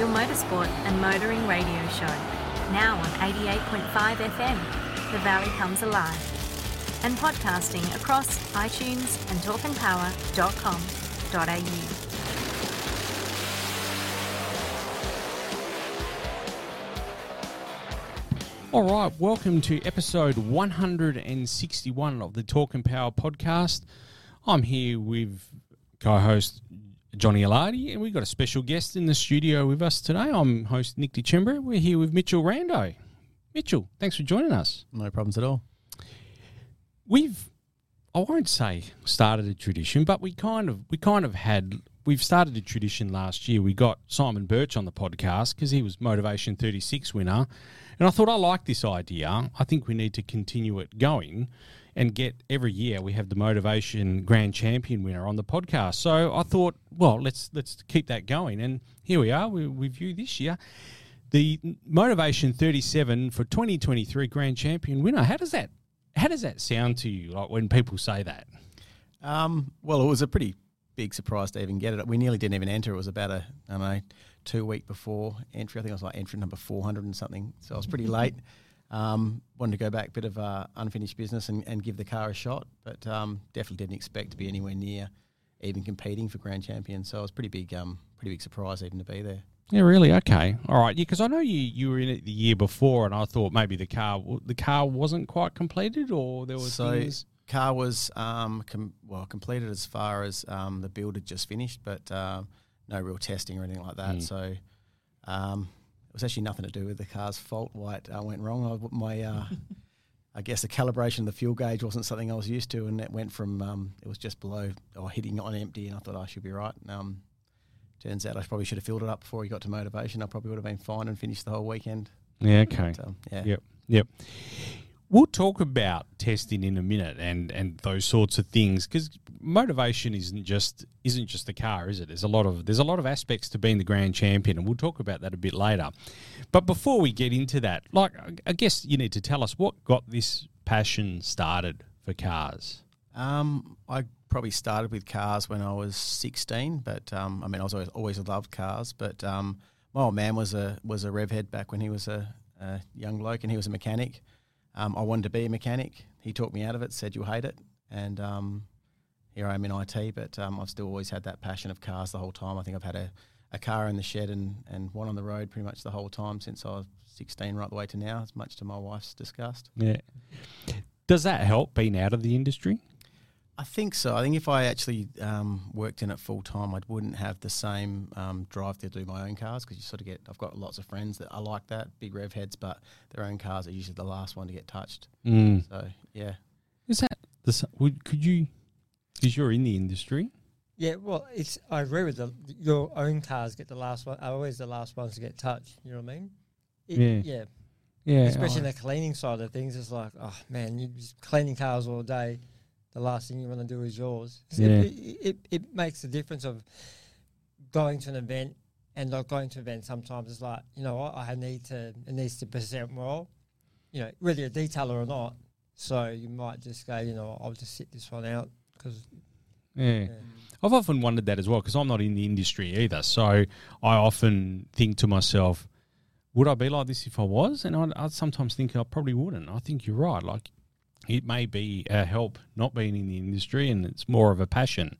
your motorsport and motoring radio show. Now on 88.5 FM, The Valley Comes Alive. And podcasting across iTunes and torquenpower.com.au. All right, welcome to episode 161 of the Torque n Power podcast. I'm here with co-host Johnny Alardi, and we've got a special guest in the studio with us today. I'm host Nick DeChembra. We're here with Mitchell Rando. Mitchell, thanks for joining us. No problems at all. We've, I won't say started a tradition, but we kind of, we kind of had. We've started a tradition last year. We got Simon Birch on the podcast because he was Motorvation 36 winner. And I thought I like this idea. I think we need to continue it going and get every year we have the Motorvation grand champion winner on the podcast. So I thought, well, let's let's keep that going. And here we are we, with you this year. The Motorvation 37 for 2023 grand champion winner. How does that how does that sound to you like when people say that? Um, well, it was a pretty big surprise to even get it. We nearly didn't even enter. It was about a, I don't know, two week before entry. I think it was like entry number 400 and something. So I was pretty late. Um, wanted to go back, bit of uh, unfinished business and, and give the car a shot, but um, definitely didn't expect to be anywhere near even competing for grand champion. So it was pretty big, um, pretty big surprise even to be there. Yeah, really. Okay, all right. Yeah, because I know you you were in it the year before, and I thought maybe the car the car wasn't quite completed, or there was So things. car was um, com- well completed as far as um, the build had just finished, but um, no real testing or anything like that. Mm. So um, it was actually nothing to do with the car's fault. Why it uh, went wrong? I, my uh, I guess the calibration of the fuel gauge wasn't something I was used to, and it went from um, it was just below or hitting on empty, and I thought I should be right. Um, turns out I probably should have filled it up before he got to Motorvation. I probably would have been fine and finished the whole weekend. Yeah. Okay. But, um, yeah. Yep. Yep. We'll talk about testing in a minute and, and those sorts of things because Motorvation isn't just isn't just the car, is it? There's a lot of there's a lot of aspects to being the grand champion, and we'll talk about that a bit later. But before we get into that, like I- guess you need to tell us what got this passion started for cars. Um, I probably started with cars when I was 16, but um, I mean, I was always, always loved cars. But um, my old man was a was a rev head back when he was a, a young bloke, and he was a mechanic. Um, I wanted to be a mechanic. He talked me out of it, said you'll hate it, and um, here I am in IT. But um, I've still always had that passion of cars the whole time. I think I've had a, a car in the shed and, and one on the road pretty much the whole time since I was 16 right the way to now, as much to my wife's disgust. Yeah. Does that help being out of the industry? I think so. I think if I actually um, worked in it full time, I wouldn't have the same um, drive to do my own cars because you sort of get. I've got lots of friends that are like that, big rev heads, but their own cars are usually the last one to get touched. Mm. So yeah, Is that the s- would could you because you're in the industry? Yeah, well, it's I agree with the your own cars get the last one are always the last ones to get touched. You know what I mean? It- Yeah. yeah. Yeah, Especially in the cleaning side of things, it's like, oh man, you're just cleaning cars all day. The last thing you want to do is yours. So Yeah. It, it, it, makes the difference of going to an event and not going to an event. Sometimes it's like, you know what, I need to, it needs to present well, you know, whether you're a detailer or not. So you might just go, you know, I'll just sit this one out because yeah. I've often wondered that as well because I'm not in the industry either. So I often think to myself, would I be like this if I was? And I, I sometimes think I probably wouldn't. I think you're right. Like it may be a help not being in the industry, and it's more of a passion,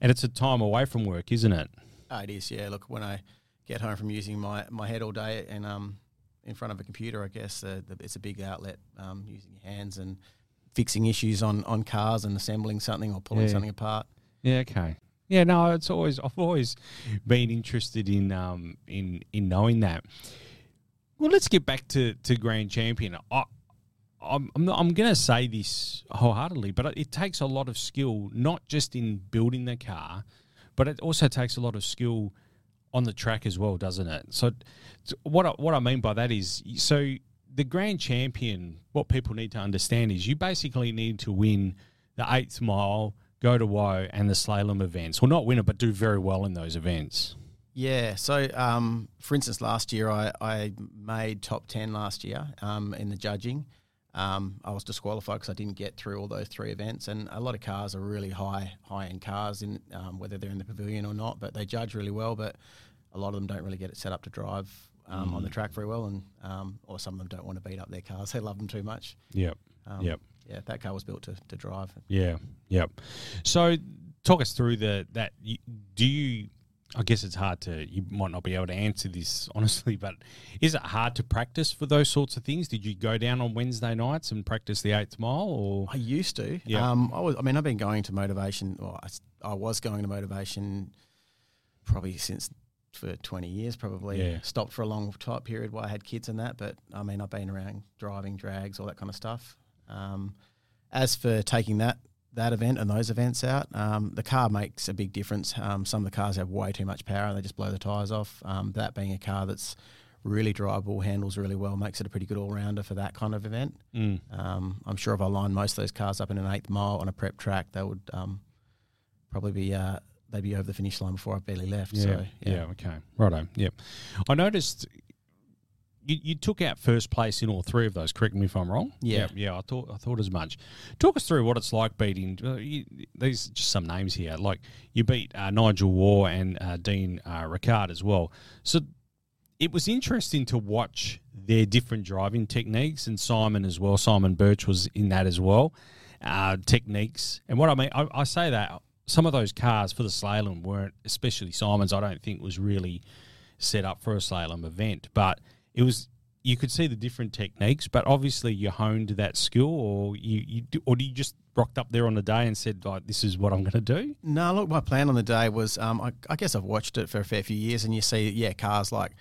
and it's a time away from work, isn't it? oh, it is. Yeah, look, when I get home from using my, my head all day and um, in front of a computer, I guess uh, the, it's a big outlet um, using your hands and fixing issues on, on cars and assembling something or pulling Yeah. something apart. Yeah. Okay. Yeah. No. It's always I've always been interested in um in in knowing that. Well, let's get back to to Grand Champion. I, I'm I'm, not, I'm going to say this wholeheartedly, but it takes a lot of skill, not just in building the car, but it also takes a lot of skill on the track as well, doesn't it? So, what I, what I mean by that is, so the Grand Champion, what people need to understand is, you basically need to win the eighth mile, go to Whoa, and the slalom events. Well, not win it, but do very well in those events. Yeah. So, um, for instance, last year I, I made top 10 last year um, in the judging. Um, I was disqualified because I didn't get through all those three events, and a lot of cars are really high high end cars, in um, whether they're in the pavilion or not. But they judge really well. But a lot of them don't really get it set up to drive um, on the Mm. track very well, and um, or some of them don't want to beat up their cars. They love them too much. Yep. Um, Yep. Yeah, that car was built to, to drive. Yeah. Yep. So talk us through the that. Do you? I guess it's hard to. You might not be able to answer this honestly, but is it hard to practice for those sorts of things? Did you go down on Wednesday nights and practice the eighth mile, or I used to. Yeah. Um, I was. I mean, I've been going to Motorvation. Well, I, I was going to Motorvation probably since for twenty years. Probably Yeah. stopped for a long type period while I had kids and that. But I mean, I've been around driving drags, all that kind of stuff. Um, as for taking that that event and those events out, um, the car makes a big difference. Um, some of the cars have way too much power and they just blow the tires off. Um, that being a car that's really drivable, handles really well, makes it a pretty good all rounder for that kind of event. Mm. Um, I'm sure if I lined most of those cars up in an eighth mile on a prep track, they would um, probably be uh, they'd be over the finish line before I barely left. Yeah, So yeah, okay, righto, yep. I noticed you, you took out first place in all three of those. Correct me if I'm wrong. Yeah. yeah. I thought I thought as much. Talk us through what it's like beating. Uh, you, these just some names here. Like you beat uh, Nigel War and uh, Dean uh, Ricard as well. So it was interesting to watch their different driving techniques and Simon as well. Simon Birch was in that as well. Uh, techniques and what I mean, I, I say that some of those cars for the slalom weren't, especially Simon's. I don't think was really set up for a slalom event, but it was. You could see the different techniques, but obviously you honed that skill, or you, you do, or do you just rocked up there on the day and said, like, "This is what I'm going to do." No, look, my plan on the day was um, I, I guess I've watched it for a fair few years, and you see, yeah, cars like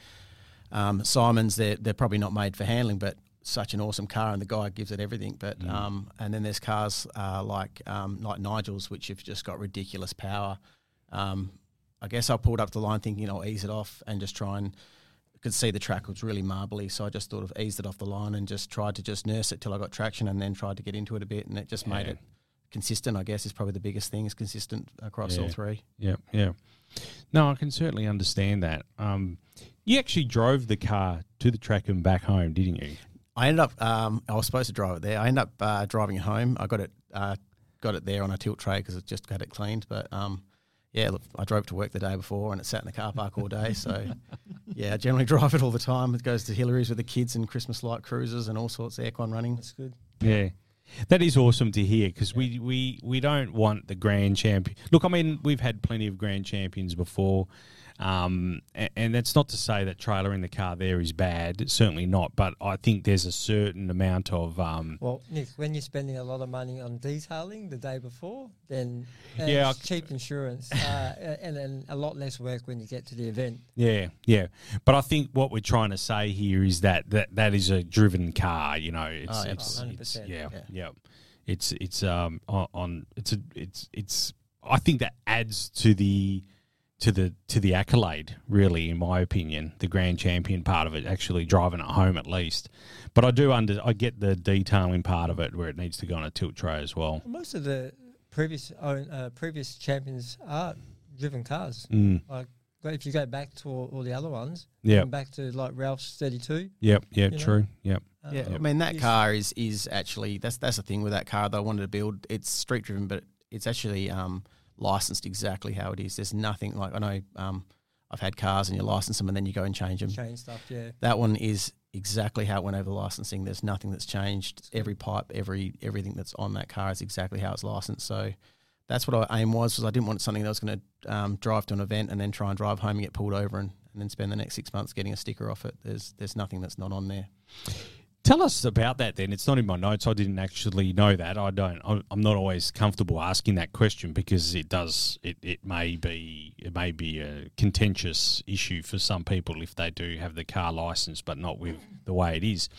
um, Simon's, they're, they're probably not made for handling, but such an awesome car, and the guy gives it everything. But um, and then there's cars uh, like um, like Nigel's, which have just got ridiculous power. Um, I guess I pulled up the line thinking I'll ease it off and just try and could see the track was really marbly, so I just sort of eased it off the line and just tried to just nurse it till I got traction, and then tried to get into it a bit, and it just made it consistent. I guess is probably the biggest thing is consistent across all three. Yeah, yeah. No, I can certainly understand that. Um, you actually drove the car to the track and back home, didn't you? I ended up. Um, I was supposed to drive it there. I ended up uh, driving it home. I got it. Uh, got it there on a tilt tray because it just got it cleaned. But um, yeah, look, I drove to work the day before and it sat in the car park all day. So yeah, I generally drive it all the time. It goes to Hillarys with the kids and Christmas light cruises and all sorts of aircon running. That's good. Yeah. That is awesome to hear because we, we, we don't want the grand champion. Look, I mean, we've had plenty of grand champions before, um, and, and that's not to say that trailer in the car there is bad. Certainly not. But I think there's a certain amount of um, Well, Nick, when you're spending a lot of money on detailing the day before, then Yeah, it's cheap insurance uh, and then a lot less work when you get to the event. Yeah, yeah. But I think what we're trying to say here is that that, that is a driven car. You know, it's, Oh, it's, it's 100%, yeah, yeah, yeah. It's it's um on, on it's a it's it's. I think that adds to the to the to the accolade, really, in my opinion, the grand champion part of it, actually driving it home at least. But I do under I get the detailing part of it where it needs to go on a tilt tray as well. Most of the previous uh, previous champions are driven cars. Mm. Like if you go back to all, all the other ones, Yeah. going back to like Ralph's 32. Yep. Yeah. You know? True. Yep. uh, Yeah, I mean that car is is actually that's that's the thing with that car that I wanted to build. It's street driven, but it's actually um, licensed exactly how it is. There's nothing like I know um, I've had cars and you license them and then you go and change them. Change stuff, yeah. That one is exactly how it went over the licensing. There's nothing that's changed. Every pipe, every everything that's on that car is exactly how it's licensed. So that's what our aim was. Was I didn't want something that was going to um, drive to an event and then try and drive home and get pulled over and, and then spend the next six months getting a sticker off it. There's there's nothing that's not on there. Tell us about that then. It's not in my notes. I didn't actually know that. I don't. I'm not always comfortable asking that question because it does. It, it may be it may be a contentious issue for some people if they do have the car license, but not with the way it is.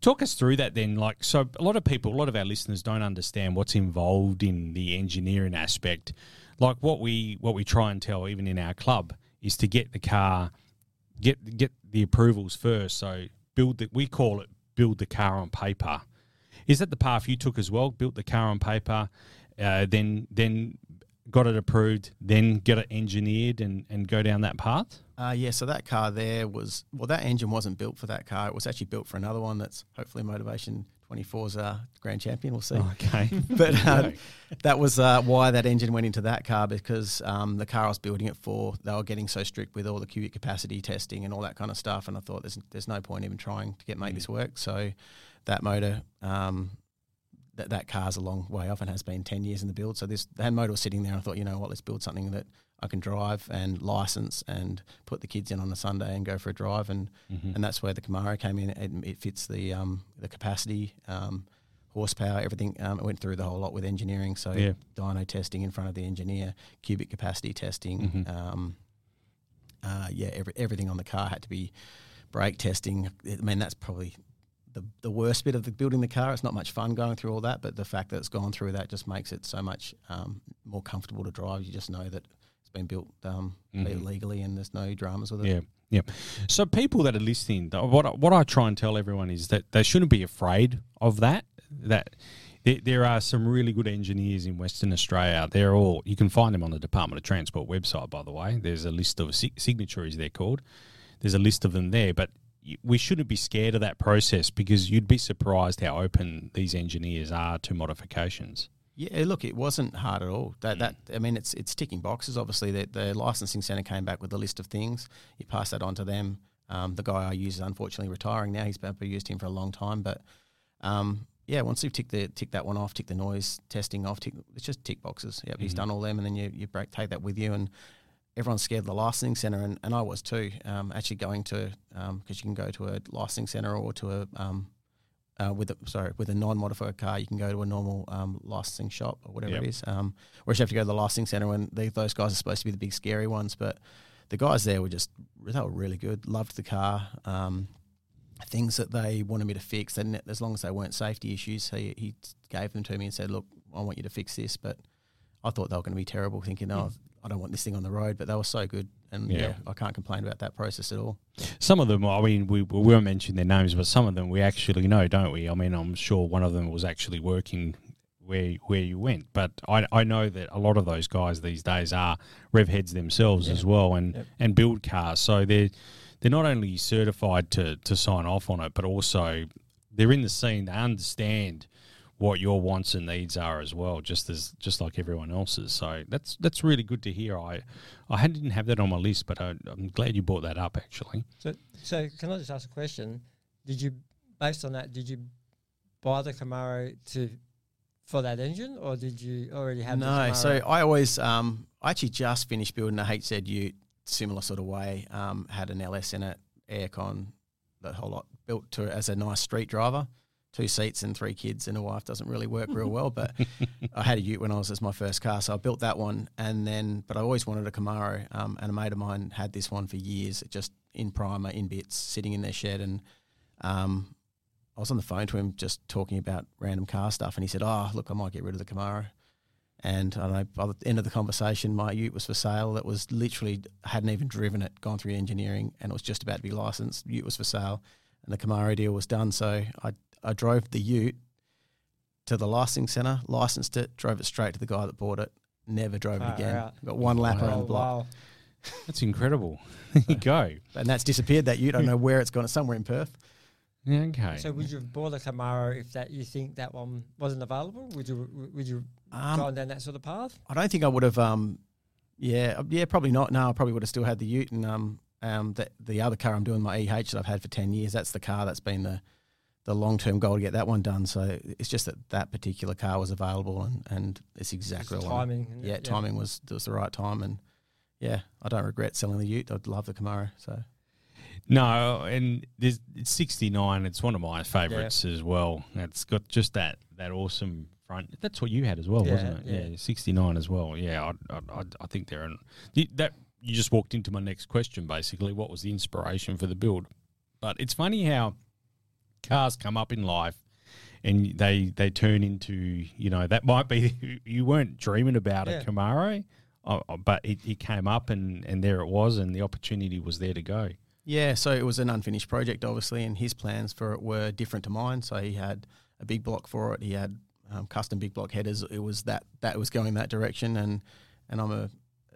Talk us through that then. Like, so a lot of people, a lot of our listeners don't understand what's involved in the engineering aspect. Like what we what we try and tell even in our club is to get the car, get get the approvals first. So build that we call it build the car on paper. Is that the path you took as well? Built the car on paper, uh, then then got it approved, then get it engineered and, and go down that path? Uh, yeah, so that car there was well, that engine wasn't built for that car. It was actually built for another one that's hopefully Motorvation 24's uh, grand champion. We'll see. Okay. but uh, that was uh, why that engine went into that car because um, the car I was building it for, they were getting so strict with all the cubic capacity testing and all that kind of stuff, and I thought there's there's no point even trying to get make this work. So that motor, um, that that car's a long way off and has been ten years in the build. So this that motor was sitting there, I thought, you know what, let's build something that I can drive and license and put the kids in on a Sunday and go for a drive and Mhm. and that's where the Camaro came in. It, it fits the um, the capacity, um, horsepower, everything. Um, it went through the whole lot with engineering. So Yeah. dyno testing in front of the engineer, cubic capacity testing. Mhm. Um, uh, yeah, every, everything on the car had to be brake testing. I mean, that's probably the the worst bit of the building the car. It's not much fun going through all that, but the fact that it's gone through that just makes it so much um, more comfortable to drive. You just know that it's been built um, Mhm. legally and there's no dramas with it. Yeah, yeah. So people that are listening, what I- what I try and tell everyone is that they shouldn't be afraid of that. That there, there are some really good engineers in Western Australia. They're all you can find them on the Department of Transport website. By the way, there's a list of sig- signatories. They're called. There's a list of them there, but. We shouldn't be scared of that process because you'd be surprised how open these engineers are to modifications. Yeah, look, it wasn't hard at all. Mm. That that I mean, it's it's ticking boxes. Obviously, the, the licensing centre came back with a list of things. You pass that on to them. Um, the guy I use is unfortunately retiring now. He's been used him for a long time, but um, yeah, once you've ticked the tick that one off, tick the noise testing off, tick, it's just tick boxes. Yep, he's Mhm. done all them, and then you you break, take that with you and. Everyone's scared of the licensing centre, and, and I was too. Um, actually, going to because you can go to a licensing centre or to a um, uh, with a sorry with a non-modified car, you can go to a normal um, licensing shop or whatever Yep. it is. Um, whereas you have to go to the licensing center, and they, those guys are supposed to be the big scary ones. But the guys there were just they were really good. Loved the car. Um, things that they wanted me to fix, and as long as they weren't safety issues, he he gave them to me and said, "Look, I want you to fix this." But I thought they were going to be terrible, thinking, "Oh, I don't want this thing on the road." But they were so good, and Yeah. yeah, I can't complain about that process at all. Some of them, I mean, we, we won't mention their names, but some of them we actually know, don't we? I mean, I'm sure one of them was actually working where where you went, but I, I know that a lot of those guys these days are rev heads themselves Yeah. as well, and Yep. and build cars. So they're they're not only certified to to sign off on it, but also they're in the scene. They understand what your wants and needs are as well, just as just like everyone else's. So that's that's really good to hear. I I didn't have that on my list, but I, I'm glad you brought that up actually. So, so can I just ask a question? Did you, based on that, did you buy the Camaro to for that engine, or did you already have? the no, Camaro? so I always, um, I actually just finished building a HZ Ute, similar sort of way. Um, had an LS in it, aircon, that whole lot. Built to as a nice street driver, two seats and three kids and a wife doesn't really work real well. But I had a Ute when I was as my first car, so I built that one, and then but I always wanted a Camaro. Um, and a mate of mine had this one for years, just in primer, in bits, sitting in their shed, and um, I was on the phone to him just talking about random car stuff, and he said, "Oh, look, I might get rid of the Camaro." And I don't know, by the end of the conversation, my Ute was for sale. That was literally hadn't even driven it, gone through engineering, and it was just about to be licensed. Ute was for sale, and the Camaro deal was done. So I I drove the Ute to the licensing centre, licensed it, drove it straight to the guy that bought it. Never drove Far it again. out. Got one lap Wow. around oh, the block, wow. That's incredible. There you go. and that's disappeared. That Ute, I don't know where it's gone. It's somewhere in Perth. Yeah, okay. So would you have bought a Camaro if that you think that one wasn't available? Would you would you Um, gone down that sort of path? I don't think I would have. Um, yeah, uh, yeah, probably not. No, I probably would have still had the Ute and um, um, the the other car I'm doing my EH that I've had for ten years. That's the car that's been the the long term goal to get that one done. So it's just that that particular car was available and, and it's exactly Just what I timing. and Yeah, timing was was the right time and yeah, I don't regret selling the Ute. I'd love the Camaro. So No, and there's it's 69. It's one of my favourites as well. It's got just that that awesome front. That's what you had as well, Yeah, wasn't it? yeah. 69 as well. Yeah, I, I, I, I think they're an, that. You just walked into my next question. Basically, what was the inspiration for the build? But it's funny how cars come up in life. And they, they turn into you know that might be you weren't dreaming about Yeah. a Camaro, uh, uh, but it, it came up and, and there it was and the opportunity was there to go. Yeah, so it was an unfinished project, obviously, and his plans for it were different to mine. So he had a big block for it. He had um, custom big block headers. It was that that was going that direction, and and I'm a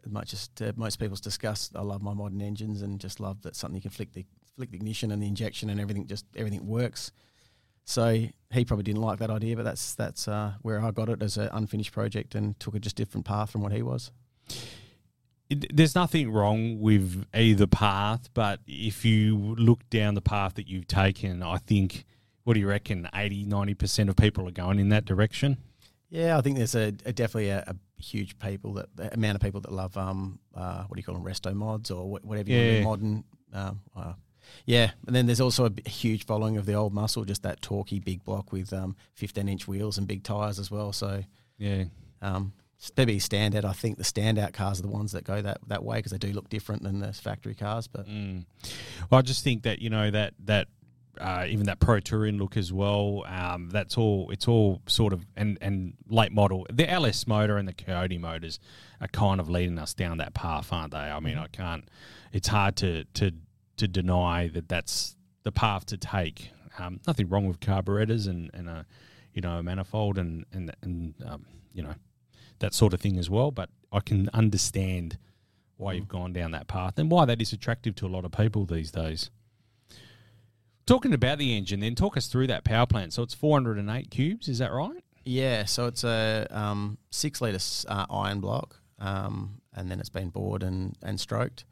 as much as to most people's discuss. I love my modern engines and just love that something you can flick the flick the ignition and the injection and everything just everything works. So he probably didn't like that idea, but that's that's uh, where I got it as an unfinished project and took a just different path from what he was. It, there's nothing wrong with either path, but if you look down the path that you've taken, I think, what do you reckon, 80, 90% of people are going in that direction? Yeah, I think there's a, a definitely a, a, huge people that the amount of people that love um uh, what do you call them resto mods or whatever you Yeah. want modern um uh, yeah, and then there's also a huge following of the old muscle, just that talky big block with um 15 inch wheels and big tires as well. So Yeah. um, maybe standout. I think the standout cars are the ones that go that that way because they do look different than the factory cars. But Mm. Well, I just think that you know that that uh, even that pro touring look as well. Um, that's all. It's all sort of and and late model. The LS motor and the Coyote motors are kind of leading us down that path, aren't they? I mean, I can't. It's hard to to to deny that that's the path to take. Um, nothing wrong with carburetors and and a you know a manifold and and and um, you know that sort of thing as well. But I can understand why you've gone down that path and why that is attractive to a lot of people these days. Talking about the engine, then talk us through that power plant. So it's 408 cubes, is that right? Yeah, so it's a um, six litre uh, iron block, um, and then it's been bored and, and stroked.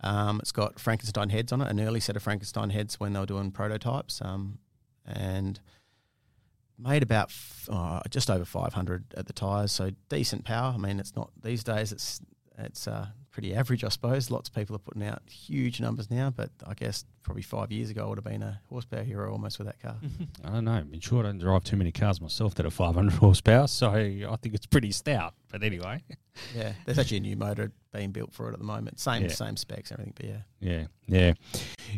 Um, it's got Frankenstein heads on it, an early set of Frankenstein heads when they were doing prototypes, um, and made about f- oh, just over 500 at the tyres, so decent power. I mean, it's not these days. It's it's uh, pretty average, I suppose. Lots of people are putting out huge numbers now, but I guess probably five years ago I would have been a horsepower hero almost with that car. I don't know. I'm sure I don't drive too many cars myself that are 500 horsepower, so I think it's pretty stout. But anyway, Yeah, there's actually a new motor being built for it at the moment. Same Yeah. same specs, everything. But yeah, yeah, yeah,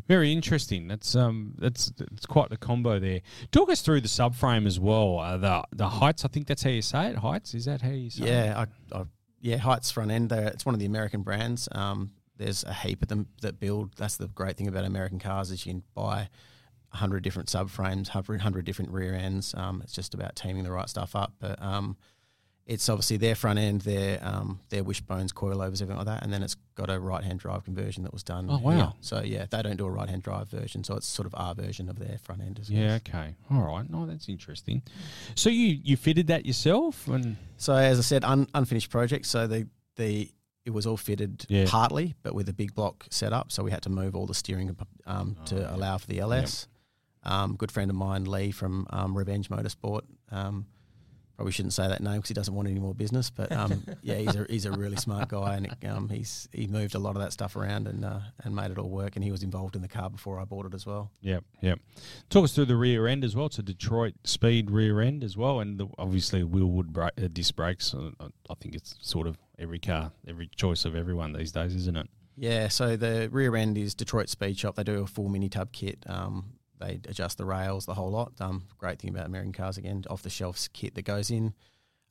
very interesting. That's um, that's that's quite the combo there. Talk us through the subframe as well. Uh, the the Heidts. I think that's how you say it. Heidts. Is that how you say? it? yeah, I, I, yeah. Heidts front end. It's one of the American brands. Um, there's a heap of them that build. That's the great thing about American cars is you can buy hundred different subframes, hundred different rear ends. Um, it's just about teaming the right stuff up. But um, it's obviously their front end, their um, their wishbones, coilovers, everything like that, and then it's got a right hand drive conversion that was done. Oh, wow. So yeah, they don't do a right hand drive version, so it's sort of our version of their front end as well. Yeah. Okay. All right. No, that's interesting. So you you fitted that yourself and. So as I said, un, unfinished project. So the the it was all fitted Yeah. partly, but with a big block setup. So we had to move all the steering um, Oh, to yeah. allow for the LS. Um, good friend of mine, Lee from um, Revenge Motorsport. Probably shouldn't say that name because he doesn't want any more business. But um, yeah, he's a he's a really smart guy, and um, he's he moved a lot of that stuff around and uh, and made it all work. And he was involved in the car before I bought it as well. Yeah, yeah. Talk us through the rear end as well. It's a Detroit speed rear end as well, and the, obviously Wilwood bra- uh, disc brakes. Uh, I think it's sort of every car, every choice of everyone these days, isn't it? Yeah, so the rear end is Detroit Speed Shop. They do a full mini tub kit. Um, they adjust the rails, the whole lot. Um, great thing about American cars again, off the shelf kit that goes in.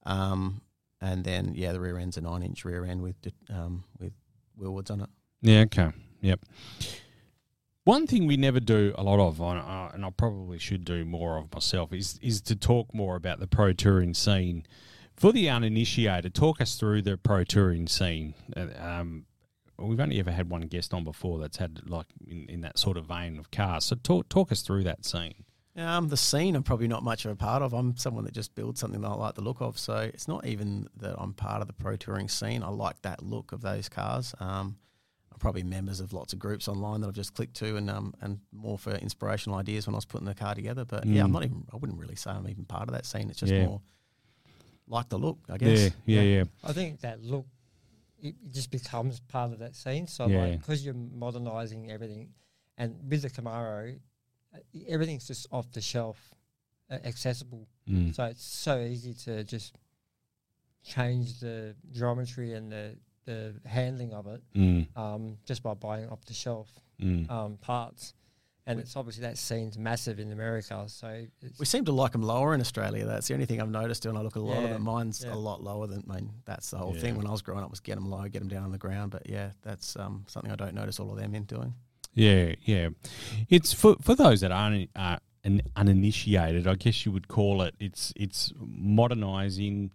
Um, and then yeah, the rear end's a nine inch rear end with um, with Wilwoods on it. Yeah. Okay. Yep. One thing we never do a lot of, uh, and I probably should do more of myself, is is to talk more about the pro touring scene. For the uninitiated, talk us through the pro touring scene. Uh, Um, we've only ever had one guest on before that's had like in, in that sort of vein of cars. So talk talk us through that scene. Um, the scene I'm probably not much of a part of. I'm someone that just builds something that I like the look of. So it's not even that I'm part of the pro touring scene. I like that look of those cars. Um, I'm probably members of lots of groups online that I've just clicked to and um, and more for inspirational ideas when I was putting the car together. But yeah, I'm Mm. not even. I wouldn't really say I'm even part of that scene. It's just Yeah. more like the look, I guess. Yeah, yeah, yeah. I think that look, it it just becomes part of that scene. So Yeah. like, because you're modernising everything, and with the Camaro, uh, everything's just off the shelf, uh, accessible. Mm. So it's so easy to just change the geometry and the the handling of it Mm. um, just by buying off the shelf Mm. um, parts. And it's obviously that scene's massive in America. So it's, We seem to like them lower in Australia. That's the only thing I've noticed when I look at a lot of them. Mine's yeah. a lot lower than. I mean, that's the whole Yeah. thing. When I was growing up, was get them low, get them down on the ground. But yeah, that's um, something I don't notice all of them in doing. Yeah, yeah. It's for for those that aren't uh, an uninitiated. I guess you would call it. It's it's modernizing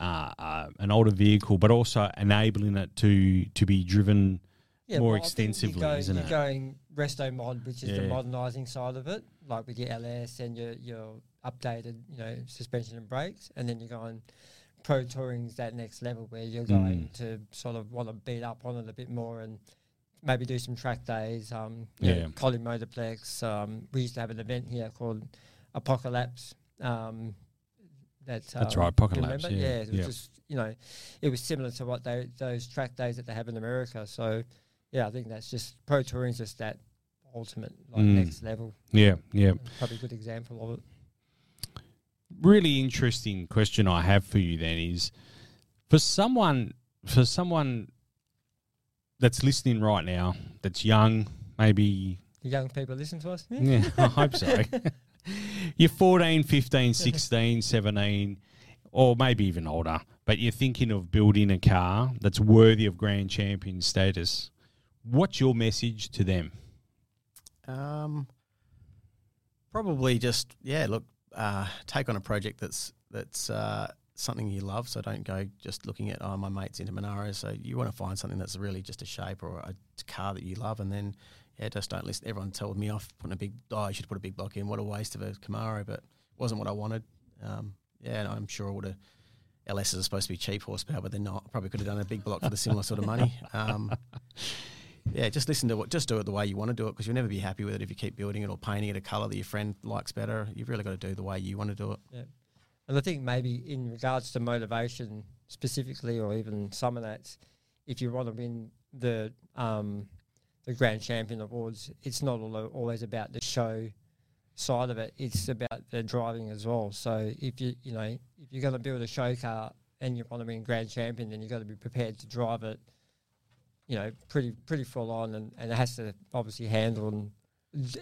uh, uh, an older vehicle, but also enabling it to to be driven. yeah, more well, extensively, you're going, isn't you're it? going resto mod, which is the modernising side of it. like with your LS and your your updated, you know, suspension and brakes, and then you're going pro touring's that next level where you're going Mm. to sort of want to beat up on it a bit more and maybe do some track days. Um, you know, Yeah. Collie Motorplex. Um, we used to have an event here called Apocalypse. Um, that, That's um, right, you Apocalypse, remember? yeah, it was yeah. just you know, it was similar to what they those track days that they have in America. So yeah, I think that's just pro touring's just that ultimate like Mm. next level. Yeah, yeah. Probably a good example of it. Really interesting question I have for you then is for someone for someone that's listening right now, that's young, maybe The young people listen to us. Yeah, I hope so. you're 14, 15, 16, 17, or maybe even older, but you're thinking of building a car that's worthy of grand champion status. What's your message to them? Um, probably just yeah. Look, uh, take on a project that's that's uh, something you love. So don't go just looking at oh my mates into Monaro. So you want to find something that's really just a shape or a car that you love, and then yeah, just don't listen. Everyone told me off putting a big oh you should put a big block in. What a waste of a Camaro, but it wasn't what I wanted. Um, yeah, and I'm sure I would have. LSs are supposed to be cheap horsepower, but they're not. Probably could have done a big block for the similar sort of money. Um, yeah, just listen to what, just do it the way you want to do it because you'll never be happy with it if you keep building it or painting it a color that your friend likes better. You've really got to do the way you want to do it. And I think maybe in regards to Motorvation specifically, or even some of that, if you want to win the um, the Grand Champion Awards, it's not al- always about the show side of it. It's about the driving as well. So if you you know if you're going to build a show car and you want to win Grand Champion, then you've got to be prepared to drive it. You know, pretty pretty full on, and, and it has to obviously handle and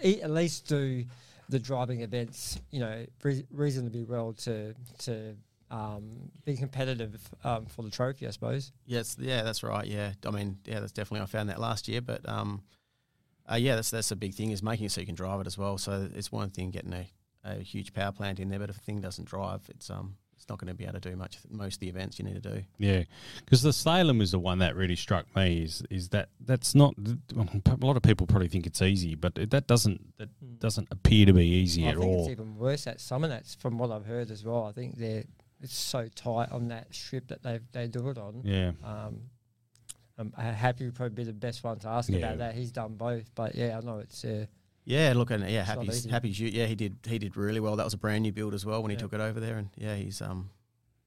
at least do the driving events, you know, re- reasonably well to to um, be competitive um, for the trophy, I suppose. Yes, yeah, that's right. Yeah, I mean, yeah, that's definitely I found that last year, but um, uh, yeah, that's that's a big thing is making it so you can drive it as well. So it's one thing getting a, a huge power plant in there, but if a thing doesn't drive, it's um it's not going to be able to do much. Most of the events you need to do. Yeah, because the slalom is the one that really struck me. Is is that that's not a lot of people probably think it's easy, but it- that doesn't that doesn't appear to be easy I at think all. it's even worse at some of that's from what I've heard as well. I think they're it's so tight on that strip that they they do it on. Yeah, Um, I'm happy would probably be the best one to ask Yeah. about that. He's done both, but yeah, I know it's uh, Yeah, look, and yeah, happy, happy. Yeah, he did. He did really well. That was a brand new build as well when he Yeah. took it over there, and yeah, he's um,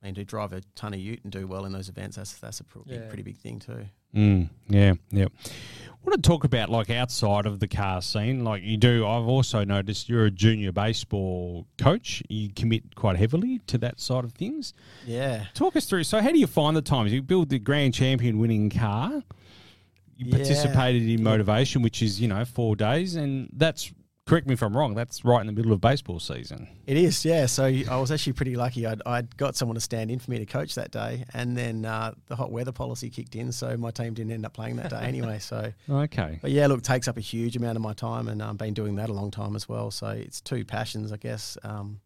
I mean, to drive a ton of Ute and do well in those events, that's that's a pr- big, Yeah. pretty big thing too. Mm, yeah, yeah. I want to talk about like outside of the car scene, like you do. I've also noticed you're a junior baseball coach. You commit quite heavily to that side of things. Yeah, Talk us through. So, how do you find the times? You build the grand champion winning car. You Yeah. participated in Motorvation, which is you know four days, and that's correct me if I'm wrong. That's right in the middle of baseball season. It is, yeah. So I was actually pretty lucky. I'd, I'd got someone to stand in for me to coach that day, and then uh, the hot weather policy kicked in, so my team didn't end up playing that day anyway. So, Okay. but yeah, look, takes up a huge amount of my time, and I've been doing that a long time as well. So it's two passions, I guess. Um,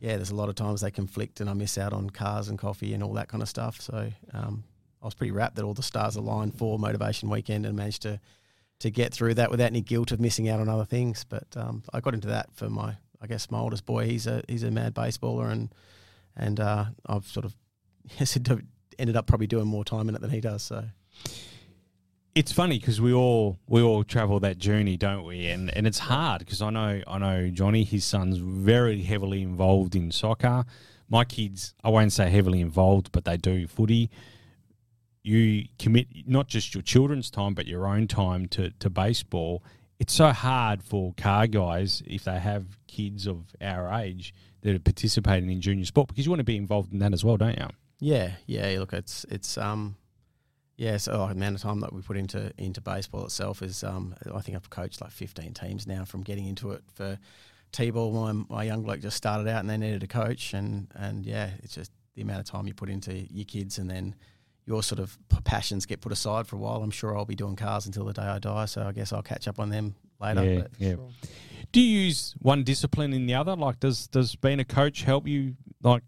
yeah, there's a lot of times they conflict, and I miss out on cars and coffee and all that kind of stuff. So um, I was pretty wrapped that all the stars aligned for Motorvation weekend and managed to to get through that without any guilt of missing out on other things. But um, I got into that for my, I guess, my oldest boy. He's a he's a mad baseballer, and and uh, I've sort of ended up probably doing more time in it than he does. So It's funny because we all we all travel that journey, don't we? And and it's hard because I know I know Johnny, his son's very heavily involved in soccer. My kids, I won't say heavily involved, but they do footy. You commit not just your children's time, but your own time to, to baseball. It's so hard for car guys if they have kids of our age that are participating in junior sport because you want to be involved in that as well, don't you? yeah, yeah. Look, it's it's um. Yeah, so oh, the amount of time that we put into into baseball itself is um I think I've coached like fifteen teams now from getting into it for T-ball. My my young bloke just started out and they needed a coach and and yeah, it's just the amount of time you put into your kids and then your sort of passions get put aside for a while. I'm sure I'll be doing cars until the day I die, so I guess I'll catch up on them later. Yeah, but yeah. Sure. Do you use one discipline in the other? Like, does does being a coach help you like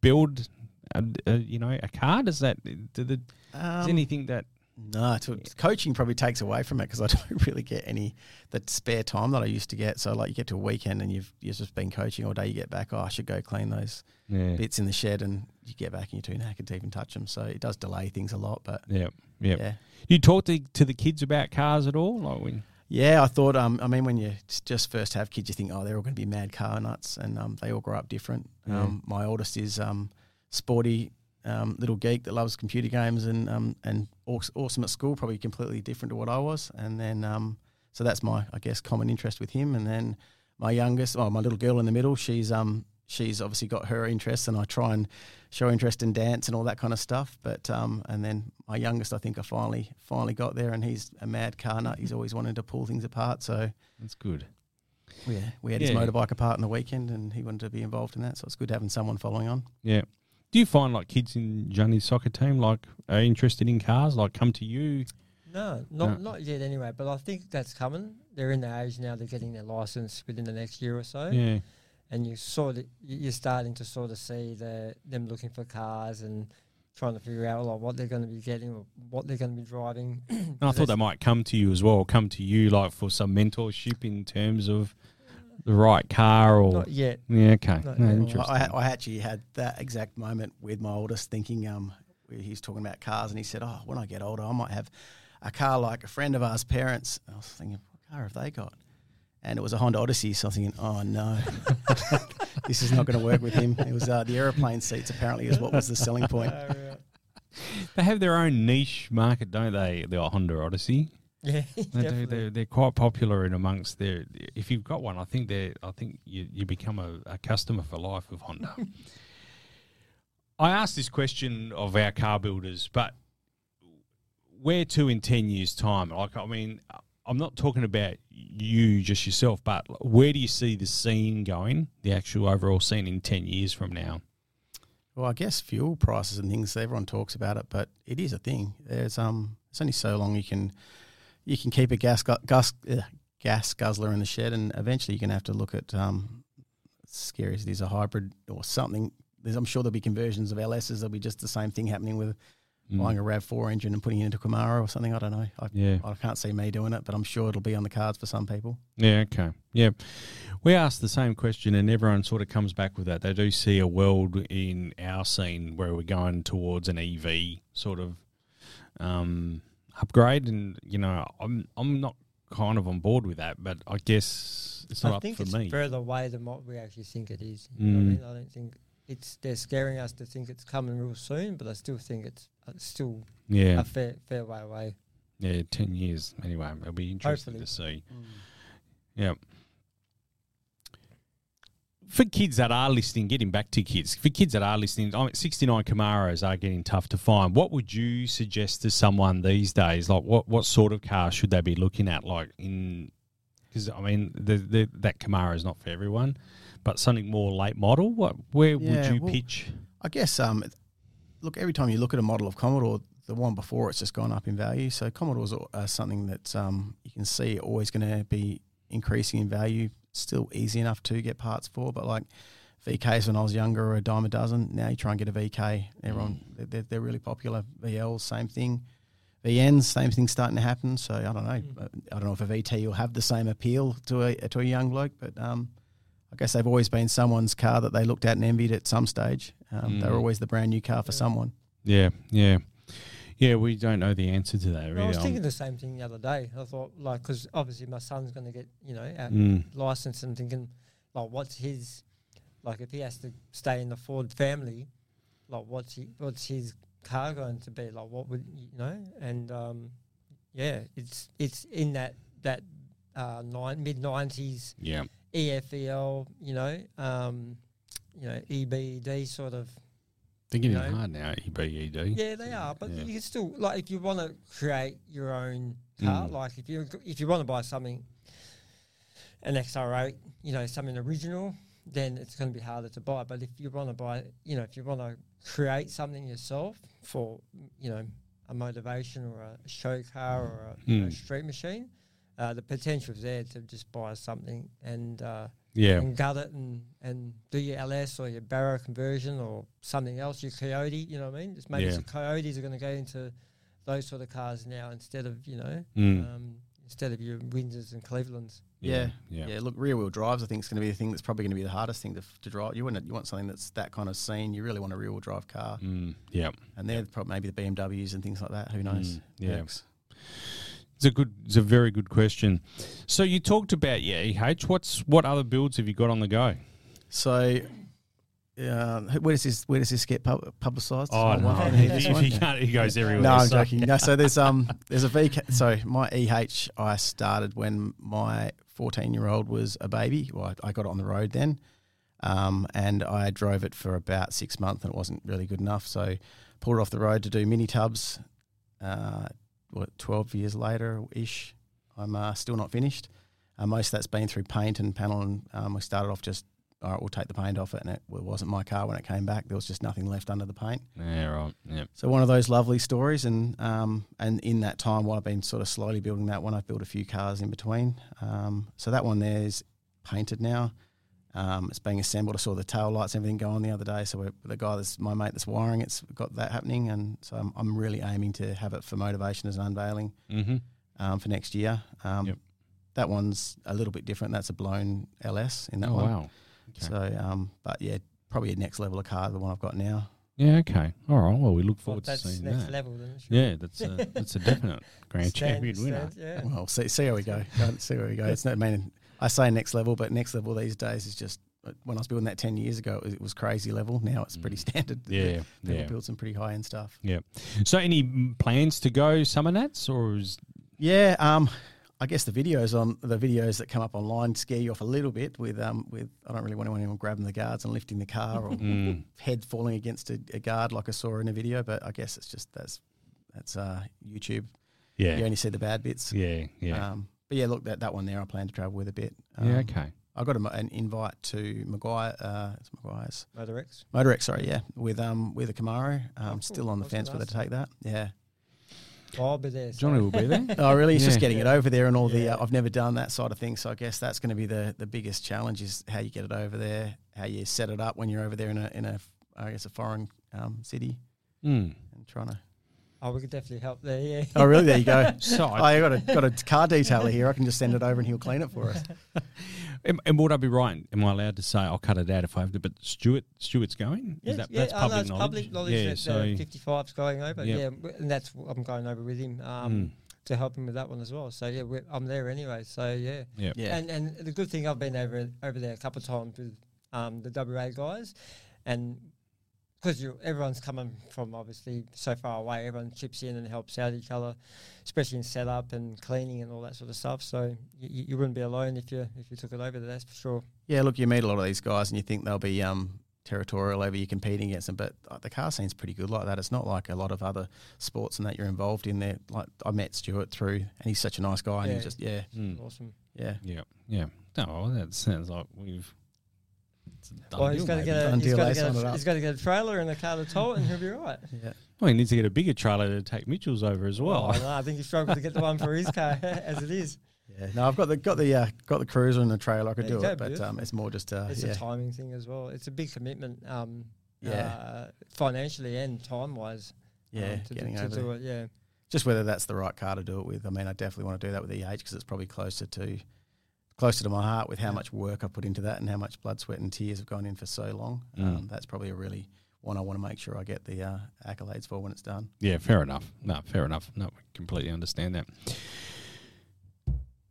build, a, a, you know, a car? Does that do the, is um, anything that No, coaching probably takes away from it because I don't really get any the spare time that I used to get. So like you get to a weekend and you've you've just been coaching all day, you get back, oh, I should go clean those Yeah. bits in the shed, and you get back and you're too knackered to even touch them. So it does delay things a lot, but Yeah. Yeah. yeah. You talk to, to the kids about cars at all? Like when Yeah, I thought. Um, I mean, when you just first have kids, you think, oh, they're all going to be mad car nuts, and um, they all grow up different. Yeah. Um, my oldest is um, sporty um, little geek that loves computer games and um, and awesome at school, probably completely different to what I was. And then um, so that's my, I guess, common interest with him. And then my youngest, oh, my little girl in the middle, she's um, she's obviously got her interests, and I try and show interest in dance and all that kind of stuff. But um, and then my youngest, I think I finally finally got there, and he's a mad car nut. He's always wanted to pull things apart. So that's good. yeah, we had his motorbike apart on the weekend, and he wanted to be involved in that. So it's good having someone following on. Yeah. Do you find like kids in Johnny's soccer team like are interested in cars? Like come to you? No, not No. not yet anyway. But I think that's coming. They're in the age now; they're getting their license within the next year or so. Yeah. and you sort of you're starting to sort of see the them looking for cars and trying to figure out like what they're going to be getting or what they're going to be driving. And I thought they might come to you as well, come to you like for some mentorship in terms of the right car or Not yet. yeah, okay, Not no, yet. interesting. I, I actually had that exact moment with my oldest, thinking um, where he's talking about cars, and he said, "Oh, when I get older, I might have a car like a friend of ours' parents." I was thinking, "What car have they got?" And it was a Honda Odyssey. So I was thinking, "Oh no, this is not going to work with him." It was uh, the aeroplane seats. Apparently, is what was the selling point. they have their own niche market, don't they? The Honda Odyssey. Yeah, they, they, they're quite popular in amongst their. If you've got one, I think they. I think you, you become a, a customer for life of Honda. I asked this question of our car builders, but where to in ten years' time? Like, I mean, I'm not talking about you just yourself, but where do you see the scene going? The actual overall scene in ten years from now. Well, I guess fuel prices and things. Everyone talks about it, but it is a thing. There's um, it's only so long you can you can keep a gas gas uh, gas guzzler in the shed, and eventually you're going to have to look at um, scary as it is, a hybrid or something. There's, I'm sure there'll be conversions of LSs. There'll be just the same thing happening with Mm. buying a Rav Four engine and putting it into Camaro or something. I don't know. I, Yeah. I can't see me doing it, but I'm sure it'll be on the cards for some people. Yeah, okay. Yeah. We asked the same question and everyone sort of comes back with that. They do see a world in our scene where we're going towards an EV sort of um, upgrade and you know, I'm I'm not kind of on board with that, but I guess it's not I up think for it's me. further away than what we actually think it is. You know what I Mm. mean? I don't think it's they're scaring us to think it's coming real soon, but I still think it's, uh, it's still Yeah. a fair fair way away. Yeah, 10 years. Anyway, it'll be interesting Hopefully. to see. Yeah. For kids that are listening, getting back to kids, for kids that are listening, I mean, 69 Camaros are getting tough to find. What would you suggest to someone these days? Like, what, what sort of car should they be looking at? Like, in, because, I mean, the, the, that Camaro is not for everyone, but something more late model. What, where would you well- pitch? I guess um, look every time you look at a model of Commodore, the one before it's just gone up in value. So Commodore's are something that um, you can see always going to be increasing in value. Still easy enough to get parts for, but like VKs when I was younger are a dime a dozen. Now you try and get a VK, everyone they're, they're really popular. VLs, same thing. VNs, same thing starting to happen. So I don't know. Mm. I don't know if a VT will have the same appeal to a to a young bloke, but um, I guess they've always been someone's car that they looked at and envied at some stage. Um, They were Mm. always the brand new car for Yeah. someone. Yeah, yeah. Yeah, we don't know the answer to that, I really. was I'm- thinking the same thing the other day. I thought like because obviously my son's going to get you know out Mm. license and thinking like what's his like if he has to stay in the Ford family, like what's he what's his car going to be like what would you know and um yeah it's it's in that that uh nine mid nineties Yeah. EFEL you know um you know EBD sort of They're getting No. hard now, E EBED. yeah they are but Yeah. you can still like if you want to create your own car Mm. like if you if you want to buy something an XR8 you know something original then it's going to be harder to buy but if you want to buy you know if you want to create something yourself for you know a Motorvation or a show car or a you know, Mm. street machine uh, the potential is there to just buy something and uh, Yeah. and gut it and, and do your LS or your Barra conversion or something else, your Coyote, you know what I mean? Just maybe Yeah. some Coyotes are going to go into those sort of cars now instead of you know Mm. um, instead of your Windsors and Clevelands. Yeah, yeah. Yeah, look, rear wheel drives. I think is going to be the thing that's probably going to be the hardest thing to, to drive. You want you want something that's that kind of scene. You really want a rear wheel drive car, Mm, yeah. and they're probably maybe the BMWs and things like that. Who knows? Mm, yeah. Mercs. It's a good. It's a very good question. So you talked about yeah, EH. What's what other builds have you got on the go? So, uh, where does this where does this get pub- publicised? Oh no, he, he. He goes everywhere. No, I'm so- joking. No, so there's um there's a VK. So my EH I started when my 14 year old was a baby. Well, I, I got it on the road then, um, and I drove it for about six months, and it wasn't really good enough. So pulled it off the road to do mini tubs. Uh, what 12 years later ish, I'm uh, still not finished. Uh, most of that's been through paint and panel, and um, we started off just. All right, we'll take the paint off it, and it wasn't my car when it came back. There was just nothing left under the paint. Yeah, right. Yeah. So one of those lovely stories, and um, and in that time, while I've been sort of slowly building that one, I've built a few cars in between. Um, so that one there is painted now. Um, it's being assembled. I saw the tail lights, and everything go on the other day. So we're, the guy that's my mate that's wiring it's got that happening, and so I'm, I'm really aiming to have it for Motorvation as an unveiling Mm-hmm. um, for next year. Um, Yep. That one's a little bit different. That's a blown LS in that Oh one. wow. Okay. So, um, but yeah, probably a next level of car, the one I've got now. Yeah. Okay. All right. Well, we look Well, forward to that's seeing next that. level, then. sure. Yeah, that's a that's a definite grand Stand- champion winner. stand- yeah. Well, see, see how we go. Go- see where we go. It's not. I mean, I say next level, but next level these days is just. When I was building that ten years ago, it was, it was crazy level. Now it's pretty standard. Mm. Yeah. People Yeah. build some pretty high end stuff. Yeah. So, any plans to go Summernats, or is Yeah. Um, I guess the videos on the videos that come up online scare you off a little bit with um with I don't really want anyone grabbing the guards and lifting the car or Mm. head falling against a, a guard like I saw in a video. But I guess it's just that's that's uh, YouTube. yeah, You only see the bad bits. yeah, yeah, Um, but yeah, look that that one there I plan to travel with a bit. Um, yeah. Okay. I got a, an invite to Meguiar. Uh, it's Meguiar's Motor X. MotorEx. Sorry, yeah, with um with a Camaro. Um, cool. still on the That's fence whether to take that. Yeah. Well, I'll be there. so- Johnny will be there. Oh, really? It's just Yeah. getting it over there and all the. Uh, I've never done that side of things, so I guess that's going to be the the biggest challenge is how you get it over there, how you set it up when you're over there in a in a I guess a foreign um, city Mm. and trying to. Oh, we could definitely help there. Yeah. Oh, really? There you go. So, Oh, I got a got a car detailer here. I can just send it over and he'll clean it for us. and, and would I be right? Am I allowed to say I'll cut it out if I have to? But Stuart, Stuart's going. Yeah, Is that yeah, that's oh, no, public it's knowledge? public knowledge Yeah. that So. uh, 55's going over. Yep. Yeah, and that's I'm going over with him um, mm, to help him with that one as well. So yeah, we're, I'm there anyway. So yeah. yeah. Yeah. and and the good thing I've been over over there a couple of times with um, the WA guys, and because everyone's coming from obviously so far away, everyone chips in and helps out each other, especially in setup and cleaning and all that sort of stuff. So you, you wouldn't be alone if you if you took it over there. That's for sure. Yeah, look, you meet a lot of these guys and you think they'll be um, territorial over you competing against them, but uh, the car scene's pretty good like that. It's not like a lot of other sports and that you're involved in there. Like I met Stuart through, and he's such a nice guy, and Yeah. he just yeah, Mm, Awesome. yeah. yeah. Yeah. Oh, that sounds like we've. It's a done Well, he's deal, got to get a Done he's got to get a, he's got to get a trailer and a car to tow it, and he'll be right. Yeah. Well, he needs to get a bigger trailer to take Mitchell's over as well. Oh, no, I think he struggled to get the one for his car as it is. Yeah, no, I've got the got the uh, got the cruiser and the trailer. I could There you do it, but um, it's more just uh, It's yeah, a timing thing as well. It's a big commitment, um, Yeah. uh, financially and time wise. yeah, um, to, getting do, to over do it. Yeah, Just whether that's the right car to do it with. I mean, I definitely want to do that with the EH because it's probably closer to closer to my heart with how Yeah. much work I put into that and how much blood, sweat, and tears have gone in for so long. Mm. Um, that's probably a really one I want to make sure I get the uh, accolades for when it's done. Yeah, fair enough. No, fair enough. No, we completely understand that.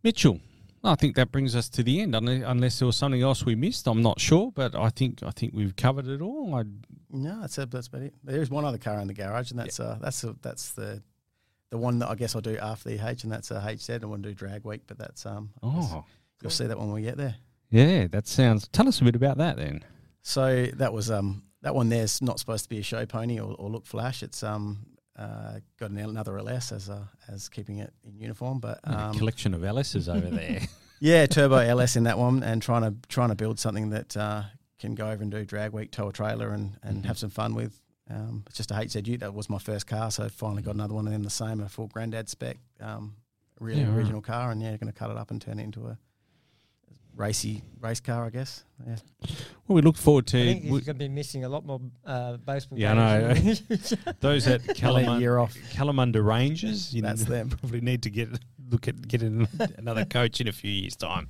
Mitchell, I think that brings us to the end. Unless, there was something else we missed, I'm not sure, but I think I think we've covered it all. I, No, that's it. That's about it. There's one other car in the garage, and that's uh, that's a, that's the the one that I guess I'll do after the H, and that's a HZ. I want to do drag week, but that's um, that's- oh, you'll see that when we get there. yeah, that sounds. Tell us a bit about that then. So that was um that one there's not supposed to be a show pony or, or look flash. It's um uh, got an, another LS as uh, as keeping it in uniform, but a um, collection of LSs over there. yeah, turbo LS in that one, and trying to trying to build something that uh, can go over and do drag week, tow a trailer, and and Mhm. have some fun with. Um, it's just a HZU. That was my first car, so I finally got another one of them the same, a full granddad spec, um, really Yeah, right. original car, and yeah, going to cut it up and turn it into a racy race car, I guess. Yeah. Well, we look forward I to think he's we- going to be missing a lot more uh, baseball Yeah, I games. those at I'll Kalamunda, year off. Kalamunda Rangers. You That's them. Probably need to get look at getting another coach in a few years' time.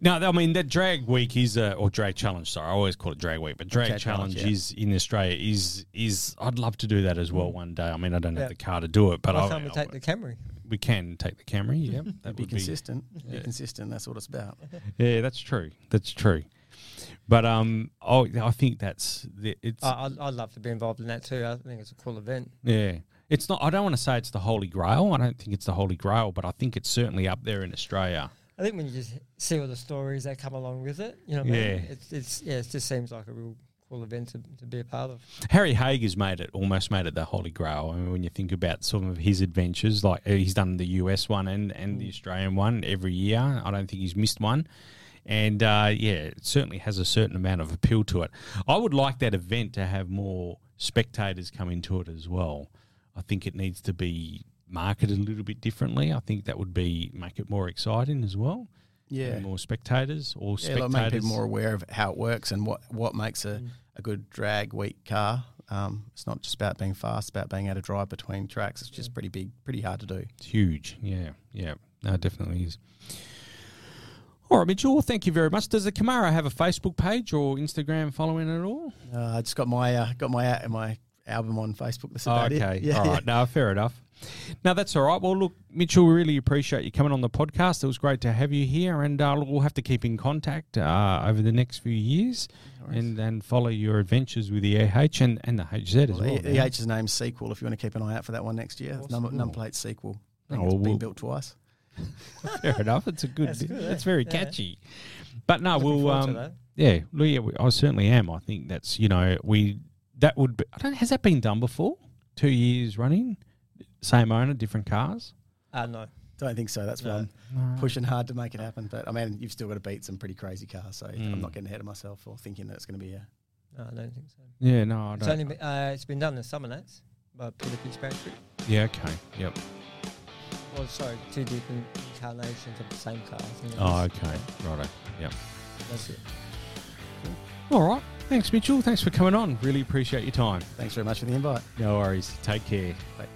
No, I mean that drag week is uh, or drag challenge. Sorry, I always call it drag week, but drag Drag challenge, challenge, yeah. is in Australia is is. I'd love to do that as well one day. I mean, I don't Yeah. have the car to do it, but I, can't we take the Camry? we can take the Camry. Yeah, that be would consistent. Be yeah. consistent. That's what it's about. Yeah, that's true. That's true. But um, oh, I think that's the, it's I, I'd, I'd love to be involved in that too. I think it's a cool event. yeah. It's not. I don't want to say it's the holy grail. I don't think it's the holy grail, but I think it's certainly up there in Australia. I think when you just see all the stories that come along with it, you know, what I Yeah. mean? it's it's yeah, it just seems like a real cool event to, to be a part of. Harry Hager's made it almost made it the holy grail. I mean, when you think about some of his adventures, like uh, he's done the US one and, and the Australian one every year. I don't think he's missed one. And uh, yeah, it certainly has a certain amount of appeal to it. I would like that event to have more spectators come into it as well. I think it needs to be marketed a little bit differently. I think that would be make it more exciting as well. Yeah. More spectators or Yeah, spectators. like make people more aware of how it works and what, what makes a, Mm. a good drag week car. Um, it's not just about being fast, it's about being able to drive between tracks. It's just pretty big, pretty hard to do. It's huge. Yeah, yeah. No, it definitely is. All right, Mitchell. Well, thank you very much. Does the Camaro have a Facebook page or Instagram following at all? Uh, I just got my uh, got my at and my album on Facebook. That's Oh, about okay. it. Yeah, all right. No, fair enough. No, that's all right. Well, look, Mitchell, we really appreciate you coming on the podcast. It was great to have you here, and uh, we'll have to keep in contact uh, over the next few years No and, and follow your adventures with the AH and, and the HZ as Well, well. the, the H's name's sequel. If you want to keep an eye out for that one next year, Awesome. number number plate sequel. I think Oh, it's well, been built twice. fair enough. It's a good. That's good, it's eh? very Yeah. catchy. But no, Looking we'll. forward to Um, that. Yeah, well, yeah, I certainly am. I think that's you know we that would be. I don't. Has that been done before? Two years running, same owner, different cars. Uh, no. Don't think so. That's why No. I'm pushing hard to make it happen. But I mean, you've still got to beat some pretty crazy cars. So Mm. I'm not getting ahead of myself or thinking that it's going to be a. No, I don't think so. Yeah, no, I It's don't. only been, uh, it's been done in Summernats by Peter Fitzpatrick. yeah, okay, yep. Well, sorry, two different incarnations of the same car. I think Oh, okay, righto. Yep. That's it. All right. Thanks, Mitchell. Thanks for coming on. Really appreciate your time. Thanks very much for the invite. No worries. Take care. Bye.